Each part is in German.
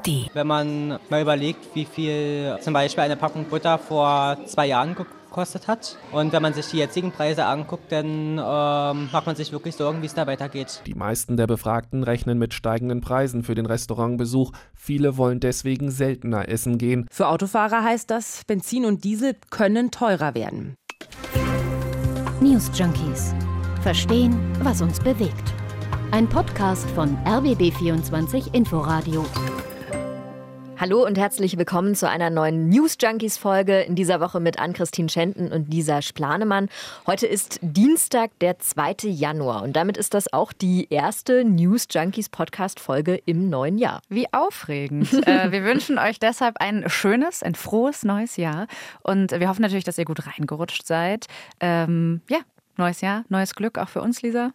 ARD. Wenn man mal überlegt, wie viel zum Beispiel eine Packung Butter vor zwei Jahren gekostet hat. Und wenn man sich die jetzigen Preise anguckt, dann ähm, macht man sich wirklich Sorgen, wie es da weitergeht. Die meisten der Befragten rechnen mit steigenden Preisen für den Restaurantbesuch. Viele wollen deswegen seltener essen gehen. Für Autofahrer heißt das, Benzin und Diesel können teurer werden. News Junkies. Verstehen, was uns bewegt. Ein Podcast von RBB24 Inforadio. Hallo und herzlich willkommen zu einer neuen News Junkies Folge. In dieser Woche mit Ann-Christine Schenten und Lisa Splanemann. Heute ist Dienstag, der 2. Januar. Und damit ist das auch die erste News Junkies Podcast Folge im neuen Jahr. Wie aufregend. äh, wir wünschen euch deshalb ein schönes, ein frohes neues Jahr. Und wir hoffen natürlich, dass ihr gut reingerutscht seid. Ähm, ja, Neues Jahr, neues Glück, auch für uns, Lisa.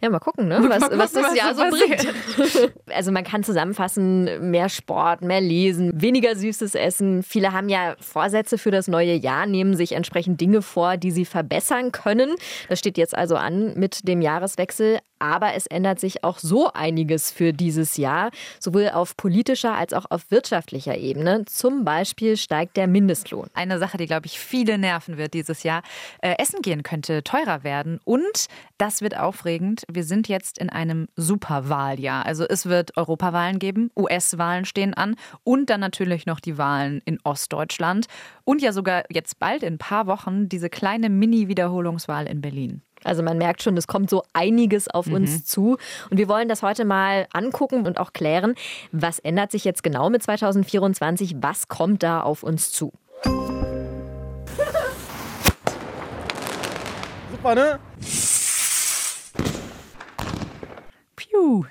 Ja, mal gucken, ne? was, was das Jahr so bringt. Also man kann zusammenfassen, mehr Sport, mehr Lesen, weniger süßes Essen. Viele haben ja Vorsätze für das neue Jahr, nehmen sich entsprechend Dinge vor, die sie verbessern können. Das steht jetzt also an mit dem Jahreswechsel. Aber es ändert sich auch so einiges für dieses Jahr, sowohl auf politischer als auch auf wirtschaftlicher Ebene. Zum Beispiel steigt der Mindestlohn. Eine Sache, die, glaube ich, viele nerven wird dieses Jahr. Äh, Essen gehen könnte teurer werden. Und das wird aufregend. Wir sind jetzt in einem Superwahljahr. Also es wird Europawahlen geben, US-Wahlen stehen an und dann natürlich noch die Wahlen in Ostdeutschland. Und ja sogar jetzt bald in ein paar Wochen diese kleine Mini-Wiederholungswahl in Berlin. Also man merkt schon, es kommt so einiges auf mhm. uns zu. Und wir wollen das heute mal angucken und auch klären, was ändert sich jetzt genau mit 2024, was kommt da auf uns zu. anı.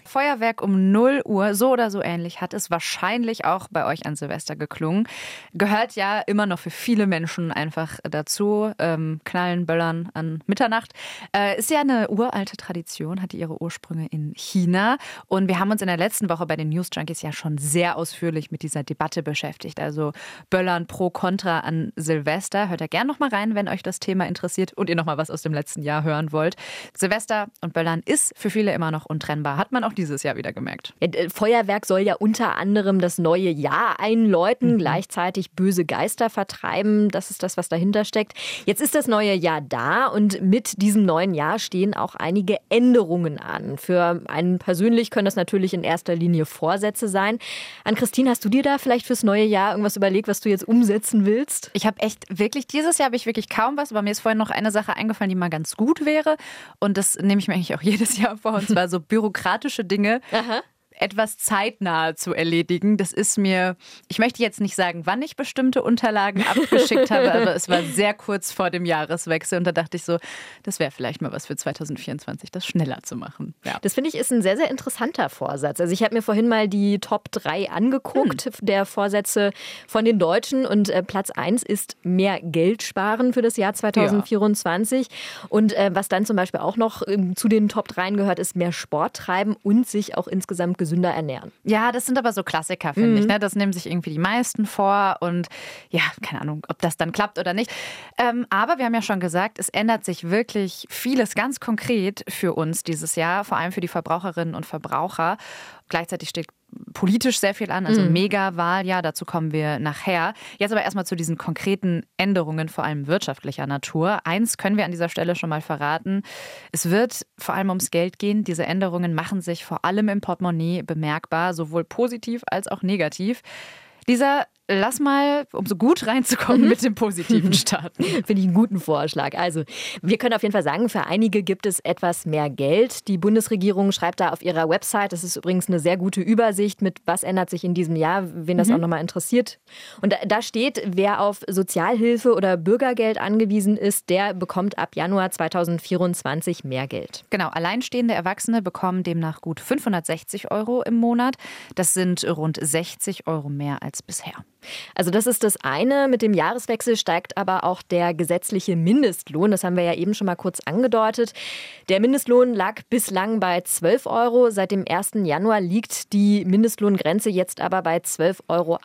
Feuerwerk um 0 Uhr, so oder so ähnlich, hat es wahrscheinlich auch bei euch an Silvester geklungen. Gehört ja immer noch für viele Menschen einfach dazu. Ähm, knallen, böllern an Mitternacht. Äh, ist ja eine uralte Tradition, hatte ihre Ursprünge in China. Und wir haben uns in der letzten Woche bei den News Junkies ja schon sehr ausführlich mit dieser Debatte beschäftigt. Also Böllern pro, contra an Silvester. Hört da gerne nochmal rein, wenn euch das Thema interessiert und ihr nochmal was aus dem letzten Jahr hören wollt. Silvester und Böllern ist für viele immer noch untrennbar hat man auch dieses Jahr wieder gemerkt. Ja, Feuerwerk soll ja unter anderem das neue Jahr einläuten, mhm. gleichzeitig böse Geister vertreiben. Das ist das, was dahinter steckt. Jetzt ist das neue Jahr da und mit diesem neuen Jahr stehen auch einige Änderungen an. Für einen persönlich können das natürlich in erster Linie Vorsätze sein. An Christine, hast du dir da vielleicht fürs neue Jahr irgendwas überlegt, was du jetzt umsetzen willst? Ich habe echt wirklich, dieses Jahr habe ich wirklich kaum was, aber mir ist vorhin noch eine Sache eingefallen, die mal ganz gut wäre. Und das nehme ich mir eigentlich auch jedes Jahr vor, und zwar so Bürokratie bürokratische Dinge Aha etwas zeitnah zu erledigen. Das ist mir, ich möchte jetzt nicht sagen, wann ich bestimmte Unterlagen abgeschickt habe, aber es war sehr kurz vor dem Jahreswechsel und da dachte ich so, das wäre vielleicht mal was für 2024, das schneller zu machen. Ja. Das finde ich ist ein sehr, sehr interessanter Vorsatz. Also ich habe mir vorhin mal die Top 3 angeguckt hm. der Vorsätze von den Deutschen und äh, Platz 1 ist mehr Geld sparen für das Jahr 2024 ja. und äh, was dann zum Beispiel auch noch äh, zu den Top 3 gehört, ist mehr Sport treiben und sich auch insgesamt gesund gesünder ernähren. Ja, das sind aber so Klassiker, finde mhm. ich. Ne? Das nehmen sich irgendwie die meisten vor und ja, keine Ahnung, ob das dann klappt oder nicht. Ähm, aber wir haben ja schon gesagt, es ändert sich wirklich vieles ganz konkret für uns dieses Jahr, vor allem für die Verbraucherinnen und Verbraucher. Gleichzeitig steht politisch sehr viel an, also mhm. Mega-Wahljahr, dazu kommen wir nachher. Jetzt aber erstmal zu diesen konkreten Änderungen, vor allem wirtschaftlicher Natur. Eins können wir an dieser Stelle schon mal verraten. Es wird vor allem ums Geld gehen. Diese Änderungen machen sich vor allem im Portemonnaie bemerkbar, sowohl positiv als auch negativ. Dieser lass mal, um so gut reinzukommen, mhm. mit dem positiven starten. Finde ich einen guten Vorschlag. Also, wir können auf jeden Fall sagen, für einige gibt es etwas mehr Geld. Die Bundesregierung schreibt da auf ihrer Website, das ist übrigens eine sehr gute Übersicht mit, was ändert sich in diesem Jahr, wen das mhm. auch nochmal interessiert. Und da steht, wer auf Sozialhilfe oder Bürgergeld angewiesen ist, der bekommt ab Januar 2024 mehr Geld. Genau, alleinstehende Erwachsene bekommen demnach gut 560 Euro im Monat. Das sind rund 60 Euro mehr als bisher. Also das ist das eine. Mit dem Jahreswechsel steigt aber auch der gesetzliche Mindestlohn. Das haben wir ja eben schon mal kurz angedeutet. Der Mindestlohn lag bislang bei 12 Euro. Seit dem 1. Januar liegt die Mindestlohngrenze jetzt aber bei 12,41 Euro.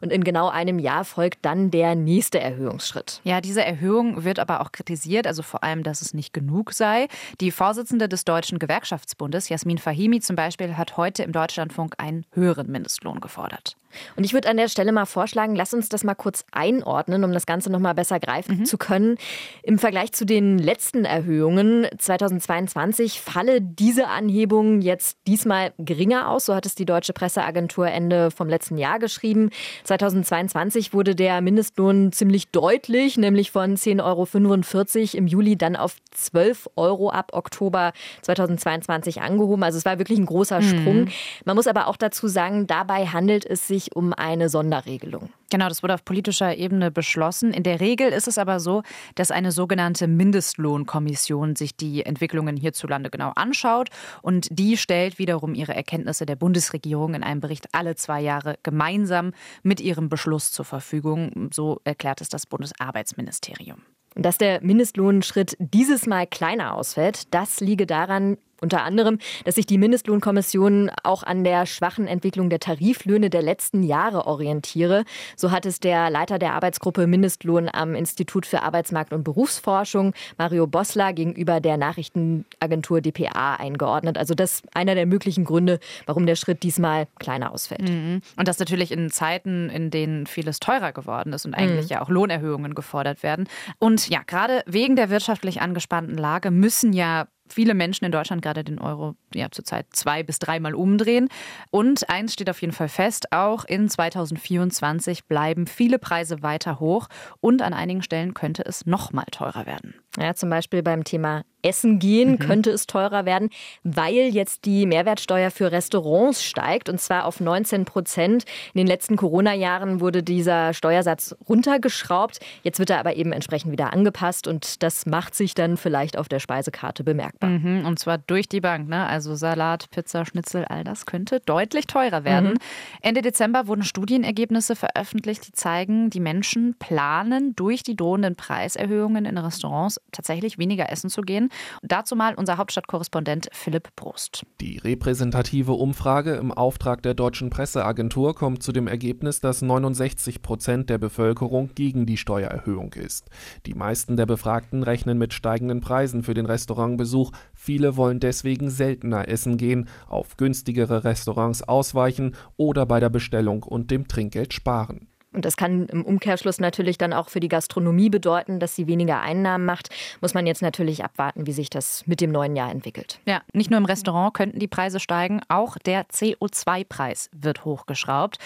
Und in genau einem Jahr folgt dann der nächste Erhöhungsschritt. Ja, diese Erhöhung wird aber auch kritisiert, also vor allem, dass es nicht genug sei. Die Vorsitzende des Deutschen Gewerkschaftsbundes, Jasmin Fahimi zum Beispiel, hat heute im Deutschlandfunk einen höheren Mindestlohn gefordert. Und ich würde an der Stelle mal vorschlagen, lass uns das mal kurz einordnen, um das Ganze noch mal besser greifen mhm. zu können. Im Vergleich zu den letzten Erhöhungen 2022 falle diese Anhebung jetzt diesmal geringer aus. So hat es die Deutsche Presseagentur Ende vom letzten Jahr geschrieben. 2022 wurde der Mindestlohn ziemlich deutlich, nämlich von 10,45 Euro im Juli dann auf 12 Euro ab Oktober 2022 angehoben. Also es war wirklich ein großer mhm. Sprung. Mhm. Man muss aber auch dazu sagen, dabei handelt es sich um eine Sonderregelung. Genau, das wurde auf politischer Ebene beschlossen. In der Regel ist es aber so, dass eine sogenannte Mindestlohnkommission sich die Entwicklungen hierzulande genau anschaut und die stellt wiederum ihre Erkenntnisse der Bundesregierung in einem Bericht alle zwei Jahre gemeinsam mit ihrem Beschluss zur Verfügung. So erklärt es das Bundesarbeitsministerium. Dass der Mindestlohnschritt dieses Mal kleiner ausfällt, das liege daran, unter anderem, dass sich die Mindestlohnkommission auch an der schwachen Entwicklung der Tariflöhne der letzten Jahre orientiere. So hat es der Leiter der Arbeitsgruppe Mindestlohn am Institut für Arbeitsmarkt und Berufsforschung, Mario Bossler, gegenüber der Nachrichtenagentur dpa eingeordnet. Also das ist einer der möglichen Gründe, warum der Schritt diesmal kleiner ausfällt. Mhm. Und das natürlich in Zeiten, in denen vieles teurer geworden ist und eigentlich mhm. ja auch Lohnerhöhungen gefordert werden. Und ja, gerade wegen der wirtschaftlich angespannten Lage müssen ja viele Menschen in Deutschland gerade den Euro ja zurzeit zwei bis dreimal umdrehen. Und eins steht auf jeden Fall fest, auch in 2024 bleiben viele Preise weiter hoch und an einigen Stellen könnte es noch mal teurer werden. Ja, zum Beispiel beim Thema Essen gehen mhm. könnte es teurer werden, weil jetzt die Mehrwertsteuer für Restaurants steigt und zwar auf 19 Prozent. In den letzten Corona-Jahren wurde dieser Steuersatz runtergeschraubt. Jetzt wird er aber eben entsprechend wieder angepasst und das macht sich dann vielleicht auf der Speisekarte bemerkbar. Mhm, und zwar durch die Bank. Ne? Also Salat, Pizza, Schnitzel, all das könnte deutlich teurer werden. Mhm. Ende Dezember wurden Studienergebnisse veröffentlicht, die zeigen, die Menschen planen durch die drohenden Preiserhöhungen in Restaurants tatsächlich weniger essen zu gehen. Dazu mal unser Hauptstadtkorrespondent Philipp Prost. Die repräsentative Umfrage im Auftrag der deutschen Presseagentur kommt zu dem Ergebnis, dass 69 Prozent der Bevölkerung gegen die Steuererhöhung ist. Die meisten der Befragten rechnen mit steigenden Preisen für den Restaurantbesuch. Viele wollen deswegen seltener essen gehen, auf günstigere Restaurants ausweichen oder bei der Bestellung und dem Trinkgeld sparen. Und das kann im Umkehrschluss natürlich dann auch für die Gastronomie bedeuten, dass sie weniger Einnahmen macht. Muss man jetzt natürlich abwarten, wie sich das mit dem neuen Jahr entwickelt. Ja, nicht nur im Restaurant könnten die Preise steigen, auch der CO2-Preis wird hochgeschraubt.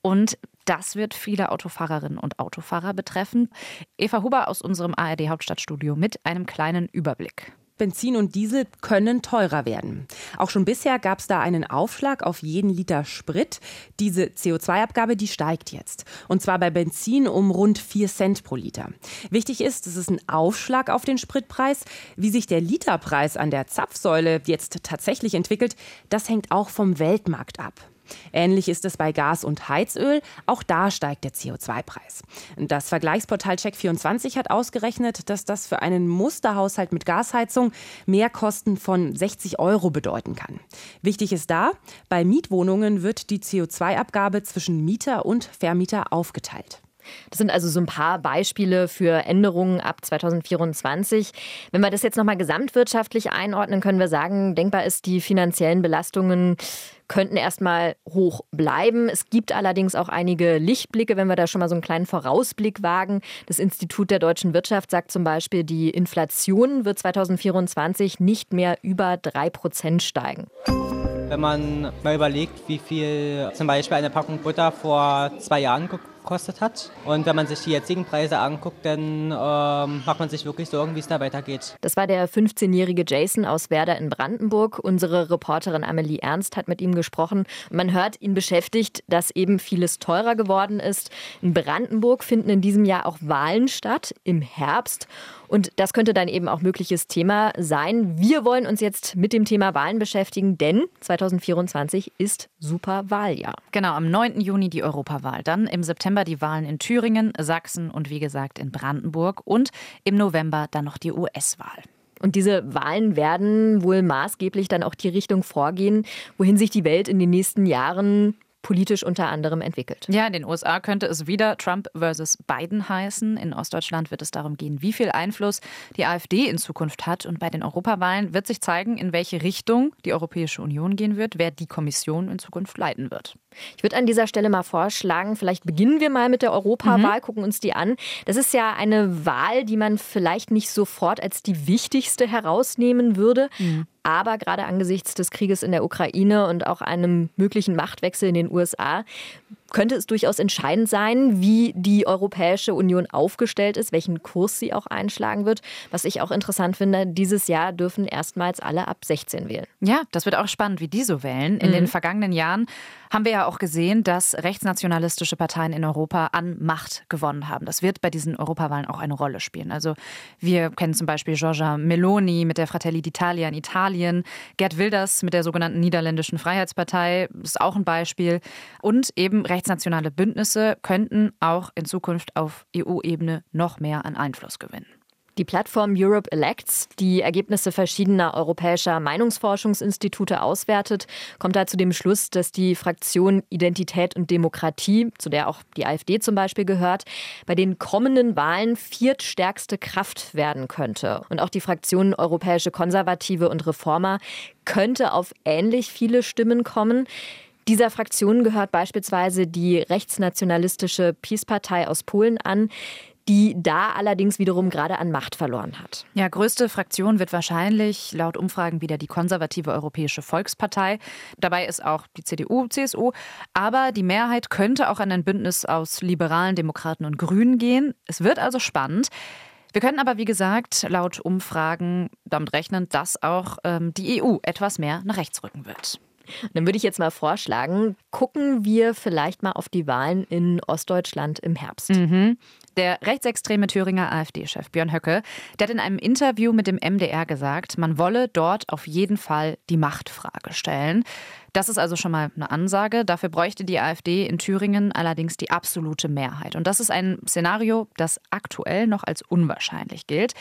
Und das wird viele Autofahrerinnen und Autofahrer betreffen. Eva Huber aus unserem ARD Hauptstadtstudio mit einem kleinen Überblick. Benzin und Diesel können teurer werden. Auch schon bisher gab es da einen Aufschlag auf jeden Liter Sprit. Diese CO2-Abgabe, die steigt jetzt. Und zwar bei Benzin um rund 4 Cent pro Liter. Wichtig ist, es ist ein Aufschlag auf den Spritpreis. Wie sich der Literpreis an der Zapfsäule jetzt tatsächlich entwickelt, das hängt auch vom Weltmarkt ab. Ähnlich ist es bei Gas und Heizöl. Auch da steigt der CO2-Preis. Das Vergleichsportal Check24 hat ausgerechnet, dass das für einen Musterhaushalt mit Gasheizung Mehrkosten von 60 Euro bedeuten kann. Wichtig ist da, bei Mietwohnungen wird die CO2-Abgabe zwischen Mieter und Vermieter aufgeteilt. Das sind also so ein paar Beispiele für Änderungen ab 2024. Wenn wir das jetzt nochmal gesamtwirtschaftlich einordnen, können wir sagen, denkbar ist, die finanziellen Belastungen könnten erstmal hoch bleiben. Es gibt allerdings auch einige Lichtblicke, wenn wir da schon mal so einen kleinen Vorausblick wagen. Das Institut der deutschen Wirtschaft sagt zum Beispiel, die Inflation wird 2024 nicht mehr über drei Prozent steigen. Wenn man mal überlegt, wie viel zum Beispiel eine Packung Butter vor zwei Jahren gekostet hat. Und wenn man sich die jetzigen Preise anguckt, dann ähm, macht man sich wirklich Sorgen, wie es da weitergeht. Das war der 15-jährige Jason aus Werder in Brandenburg. Unsere Reporterin Amelie Ernst hat mit ihm gesprochen. Man hört, ihn beschäftigt, dass eben vieles teurer geworden ist. In Brandenburg finden in diesem Jahr auch Wahlen statt, im Herbst. Und das könnte dann eben auch mögliches Thema sein. Wir wollen uns jetzt mit dem Thema Wahlen beschäftigen, denn 2024 ist Superwahljahr. Genau, am 9. Juni die Europawahl. Dann im September die Wahlen in Thüringen, Sachsen und wie gesagt in Brandenburg. Und im November dann noch die US-Wahl. Und diese Wahlen werden wohl maßgeblich dann auch die Richtung vorgehen, wohin sich die Welt in den nächsten Jahren politisch unter anderem entwickelt. Ja, in den USA könnte es wieder Trump versus Biden heißen. In Ostdeutschland wird es darum gehen, wie viel Einfluss die AfD in Zukunft hat. Und bei den Europawahlen wird sich zeigen, in welche Richtung die Europäische Union gehen wird, wer die Kommission in Zukunft leiten wird. Ich würde an dieser Stelle mal vorschlagen, vielleicht beginnen wir mal mit der Europawahl, mhm. gucken uns die an. Das ist ja eine Wahl, die man vielleicht nicht sofort als die wichtigste herausnehmen würde. Mhm. Aber gerade angesichts des Krieges in der Ukraine und auch einem möglichen Machtwechsel in den USA könnte es durchaus entscheidend sein, wie die Europäische Union aufgestellt ist, welchen Kurs sie auch einschlagen wird. Was ich auch interessant finde, dieses Jahr dürfen erstmals alle ab 16 wählen. Ja, das wird auch spannend, wie die so wählen. In mhm. den vergangenen Jahren haben wir ja auch gesehen, dass rechtsnationalistische Parteien in Europa an Macht gewonnen haben. Das wird bei diesen Europawahlen auch eine Rolle spielen. Also wir kennen zum Beispiel Giorgia Meloni mit der Fratelli d'Italia in Italien, Gerd Wilders mit der sogenannten Niederländischen Freiheitspartei ist auch ein Beispiel und eben rechtsnationale Bündnisse könnten auch in Zukunft auf EU-Ebene noch mehr an Einfluss gewinnen. Die Plattform Europe Elects, die Ergebnisse verschiedener europäischer Meinungsforschungsinstitute auswertet, kommt da zu dem Schluss, dass die Fraktion Identität und Demokratie, zu der auch die AfD zum Beispiel gehört, bei den kommenden Wahlen viertstärkste Kraft werden könnte. Und auch die Fraktion Europäische Konservative und Reformer könnte auf ähnlich viele Stimmen kommen. Dieser Fraktion gehört beispielsweise die rechtsnationalistische Peace-Partei aus Polen an, die da allerdings wiederum gerade an Macht verloren hat. Ja, größte Fraktion wird wahrscheinlich laut Umfragen wieder die konservative Europäische Volkspartei. Dabei ist auch die CDU, CSU. Aber die Mehrheit könnte auch an ein Bündnis aus liberalen Demokraten und Grünen gehen. Es wird also spannend. Wir können aber, wie gesagt, laut Umfragen damit rechnen, dass auch ähm, die EU etwas mehr nach rechts rücken wird. Dann würde ich jetzt mal vorschlagen, gucken wir vielleicht mal auf die Wahlen in Ostdeutschland im Herbst. Mhm. Der rechtsextreme Thüringer AfD-Chef Björn Höcke, der hat in einem Interview mit dem MDR gesagt, man wolle dort auf jeden Fall die Machtfrage stellen. Das ist also schon mal eine Ansage. Dafür bräuchte die AfD in Thüringen allerdings die absolute Mehrheit. Und das ist ein Szenario, das aktuell noch als unwahrscheinlich gilt.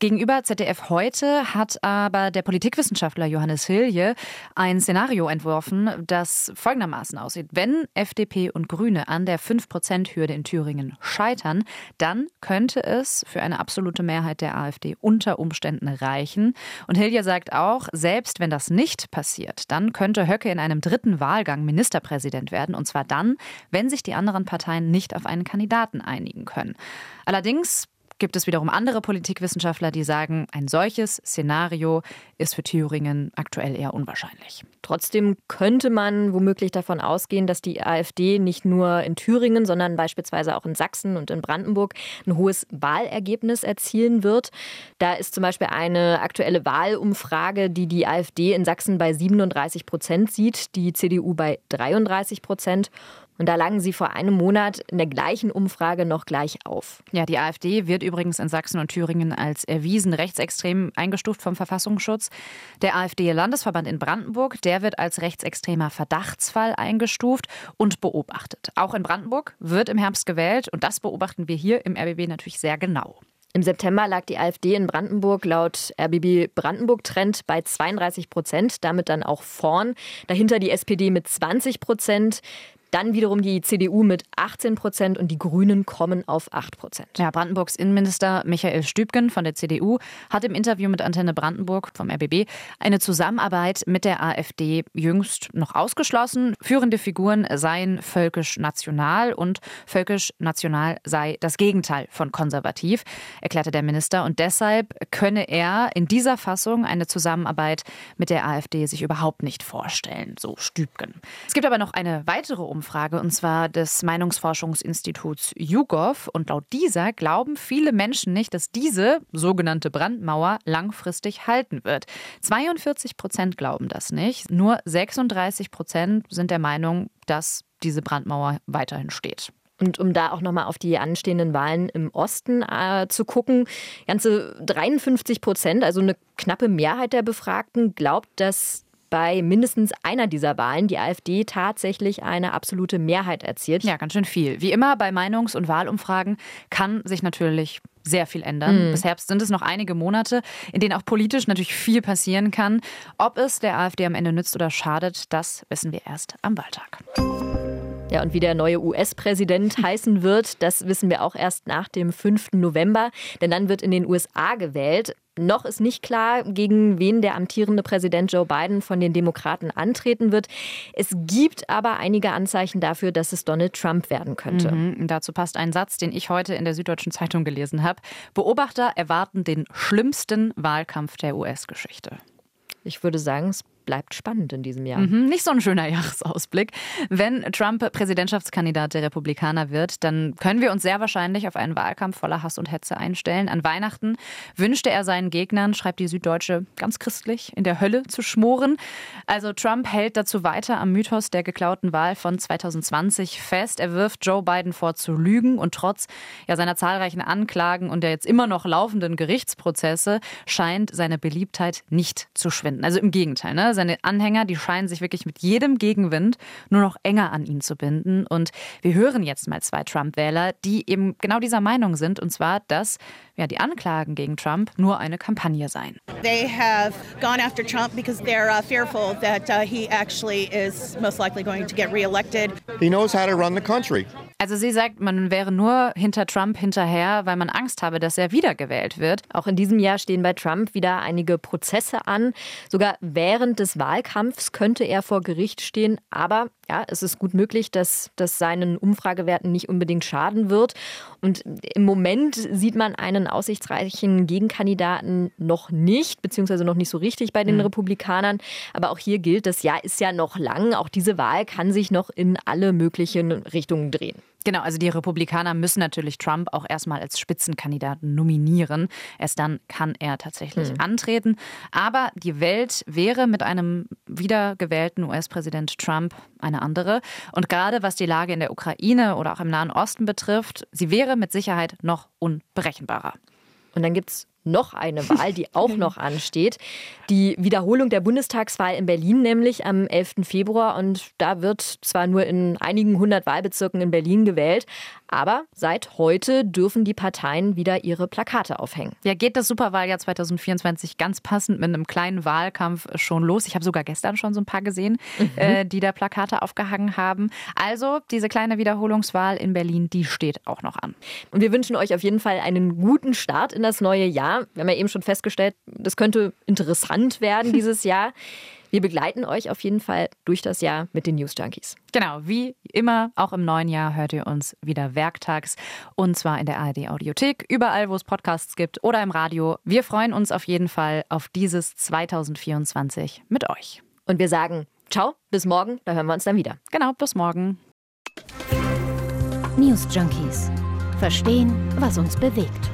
Gegenüber ZDF heute hat aber der Politikwissenschaftler Johannes Hilje ein Szenario entworfen, das folgendermaßen aussieht. Wenn FDP und Grüne an der 5-Prozent-Hürde in Thüringen scheitern, dann könnte es für eine absolute Mehrheit der AfD unter Umständen reichen. Und Hilje sagt auch, selbst wenn das nicht passiert, dann könnte Höcke in einem dritten Wahlgang Ministerpräsident werden. Und zwar dann, wenn sich die anderen Parteien nicht auf einen Kandidaten einigen können. Allerdings gibt es wiederum andere Politikwissenschaftler, die sagen, ein solches Szenario ist für Thüringen aktuell eher unwahrscheinlich. Trotzdem könnte man womöglich davon ausgehen, dass die AfD nicht nur in Thüringen, sondern beispielsweise auch in Sachsen und in Brandenburg ein hohes Wahlergebnis erzielen wird. Da ist zum Beispiel eine aktuelle Wahlumfrage, die die AfD in Sachsen bei 37 Prozent sieht, die CDU bei 33 Prozent. Und da lagen sie vor einem Monat in der gleichen Umfrage noch gleich auf. Ja, die AfD wird übrigens in Sachsen und Thüringen als erwiesen rechtsextrem eingestuft vom Verfassungsschutz. Der AfD-Landesverband in Brandenburg, der wird als rechtsextremer Verdachtsfall eingestuft und beobachtet. Auch in Brandenburg wird im Herbst gewählt und das beobachten wir hier im RBB natürlich sehr genau. Im September lag die AfD in Brandenburg laut RBB Brandenburg Trend bei 32 Prozent, damit dann auch vorn. Dahinter die SPD mit 20 Prozent. Dann wiederum die CDU mit 18 Prozent und die Grünen kommen auf 8 Prozent. Ja, Brandenburgs Innenminister Michael Stübgen von der CDU hat im Interview mit Antenne Brandenburg vom RBB eine Zusammenarbeit mit der AfD jüngst noch ausgeschlossen. Führende Figuren seien völkisch-national und völkisch-national sei das Gegenteil von konservativ, erklärte der Minister. Und deshalb könne er in dieser Fassung eine Zusammenarbeit mit der AfD sich überhaupt nicht vorstellen, so Stübgen. Es gibt aber noch eine weitere Umfrage Umfrage, und zwar des Meinungsforschungsinstituts YouGov. Und laut dieser glauben viele Menschen nicht, dass diese sogenannte Brandmauer langfristig halten wird. 42 Prozent glauben das nicht. Nur 36 Prozent sind der Meinung, dass diese Brandmauer weiterhin steht. Und um da auch nochmal auf die anstehenden Wahlen im Osten äh, zu gucken, ganze 53 Prozent, also eine knappe Mehrheit der Befragten, glaubt, dass bei mindestens einer dieser Wahlen die AfD tatsächlich eine absolute Mehrheit erzielt. Ja, ganz schön viel. Wie immer bei Meinungs- und Wahlumfragen kann sich natürlich sehr viel ändern. Mhm. Bis Herbst sind es noch einige Monate, in denen auch politisch natürlich viel passieren kann. Ob es der AfD am Ende nützt oder schadet, das wissen wir erst am Wahltag. Ja, und wie der neue US-Präsident heißen wird, das wissen wir auch erst nach dem 5. November, denn dann wird in den USA gewählt. Noch ist nicht klar, gegen wen der amtierende Präsident Joe Biden von den Demokraten antreten wird. Es gibt aber einige Anzeichen dafür, dass es Donald Trump werden könnte. Mhm, dazu passt ein Satz, den ich heute in der Süddeutschen Zeitung gelesen habe. Beobachter erwarten den schlimmsten Wahlkampf der US-Geschichte. Ich würde sagen, es bleibt spannend in diesem Jahr. Mhm, nicht so ein schöner Jahresausblick. Wenn Trump Präsidentschaftskandidat der Republikaner wird, dann können wir uns sehr wahrscheinlich auf einen Wahlkampf voller Hass und Hetze einstellen. An Weihnachten wünschte er seinen Gegnern, schreibt die Süddeutsche ganz christlich, in der Hölle zu schmoren. Also Trump hält dazu weiter am Mythos der geklauten Wahl von 2020 fest. Er wirft Joe Biden vor zu lügen und trotz ja, seiner zahlreichen Anklagen und der jetzt immer noch laufenden Gerichtsprozesse scheint seine Beliebtheit nicht zu schwinden. Also im Gegenteil. Ne? Seine Anhänger, die scheinen sich wirklich mit jedem Gegenwind nur noch enger an ihn zu binden. Und wir hören jetzt mal zwei Trump-Wähler, die eben genau dieser Meinung sind, und zwar, dass ja, die Anklagen gegen Trump nur eine Kampagne seien. They have gone after Trump because they're uh, fearful that uh, he actually is most likely going to get reelected. He knows how to run the country. Also sie sagt, man wäre nur hinter Trump hinterher, weil man Angst habe, dass er wiedergewählt wird. Auch in diesem Jahr stehen bei Trump wieder einige Prozesse an. Sogar während des Wahlkampfs könnte er vor Gericht stehen. Aber ja, es ist gut möglich, dass das seinen Umfragewerten nicht unbedingt schaden wird. Und im Moment sieht man einen aussichtsreichen Gegenkandidaten noch nicht, beziehungsweise noch nicht so richtig bei den mhm. Republikanern. Aber auch hier gilt, das Jahr ist ja noch lang. Auch diese Wahl kann sich noch in alle möglichen Richtungen drehen. Genau, also die Republikaner müssen natürlich Trump auch erstmal als Spitzenkandidaten nominieren. Erst dann kann er tatsächlich mhm. antreten. Aber die Welt wäre mit einem wiedergewählten US-Präsident Trump eine andere. Und gerade was die Lage in der Ukraine oder auch im Nahen Osten betrifft, sie wäre mit Sicherheit noch unberechenbarer. Und dann gibt es noch eine Wahl, die auch noch ansteht. Die Wiederholung der Bundestagswahl in Berlin nämlich am 11. Februar. Und da wird zwar nur in einigen hundert Wahlbezirken in Berlin gewählt, aber seit heute dürfen die Parteien wieder ihre Plakate aufhängen. Ja, geht das Superwahljahr 2024 ganz passend mit einem kleinen Wahlkampf schon los. Ich habe sogar gestern schon so ein paar gesehen, mhm. äh, die da Plakate aufgehangen haben. Also diese kleine Wiederholungswahl in Berlin, die steht auch noch an. Und wir wünschen euch auf jeden Fall einen guten Start in das neue Jahr. Wir haben ja eben schon festgestellt, das könnte interessant werden dieses Jahr. Wir begleiten euch auf jeden Fall durch das Jahr mit den News Junkies. Genau, wie immer, auch im neuen Jahr hört ihr uns wieder werktags und zwar in der ARD Audiothek, überall, wo es Podcasts gibt oder im Radio. Wir freuen uns auf jeden Fall auf dieses 2024 mit euch. Und wir sagen ciao, bis morgen, da hören wir uns dann wieder. Genau, bis morgen. News Junkies. Verstehen, was uns bewegt.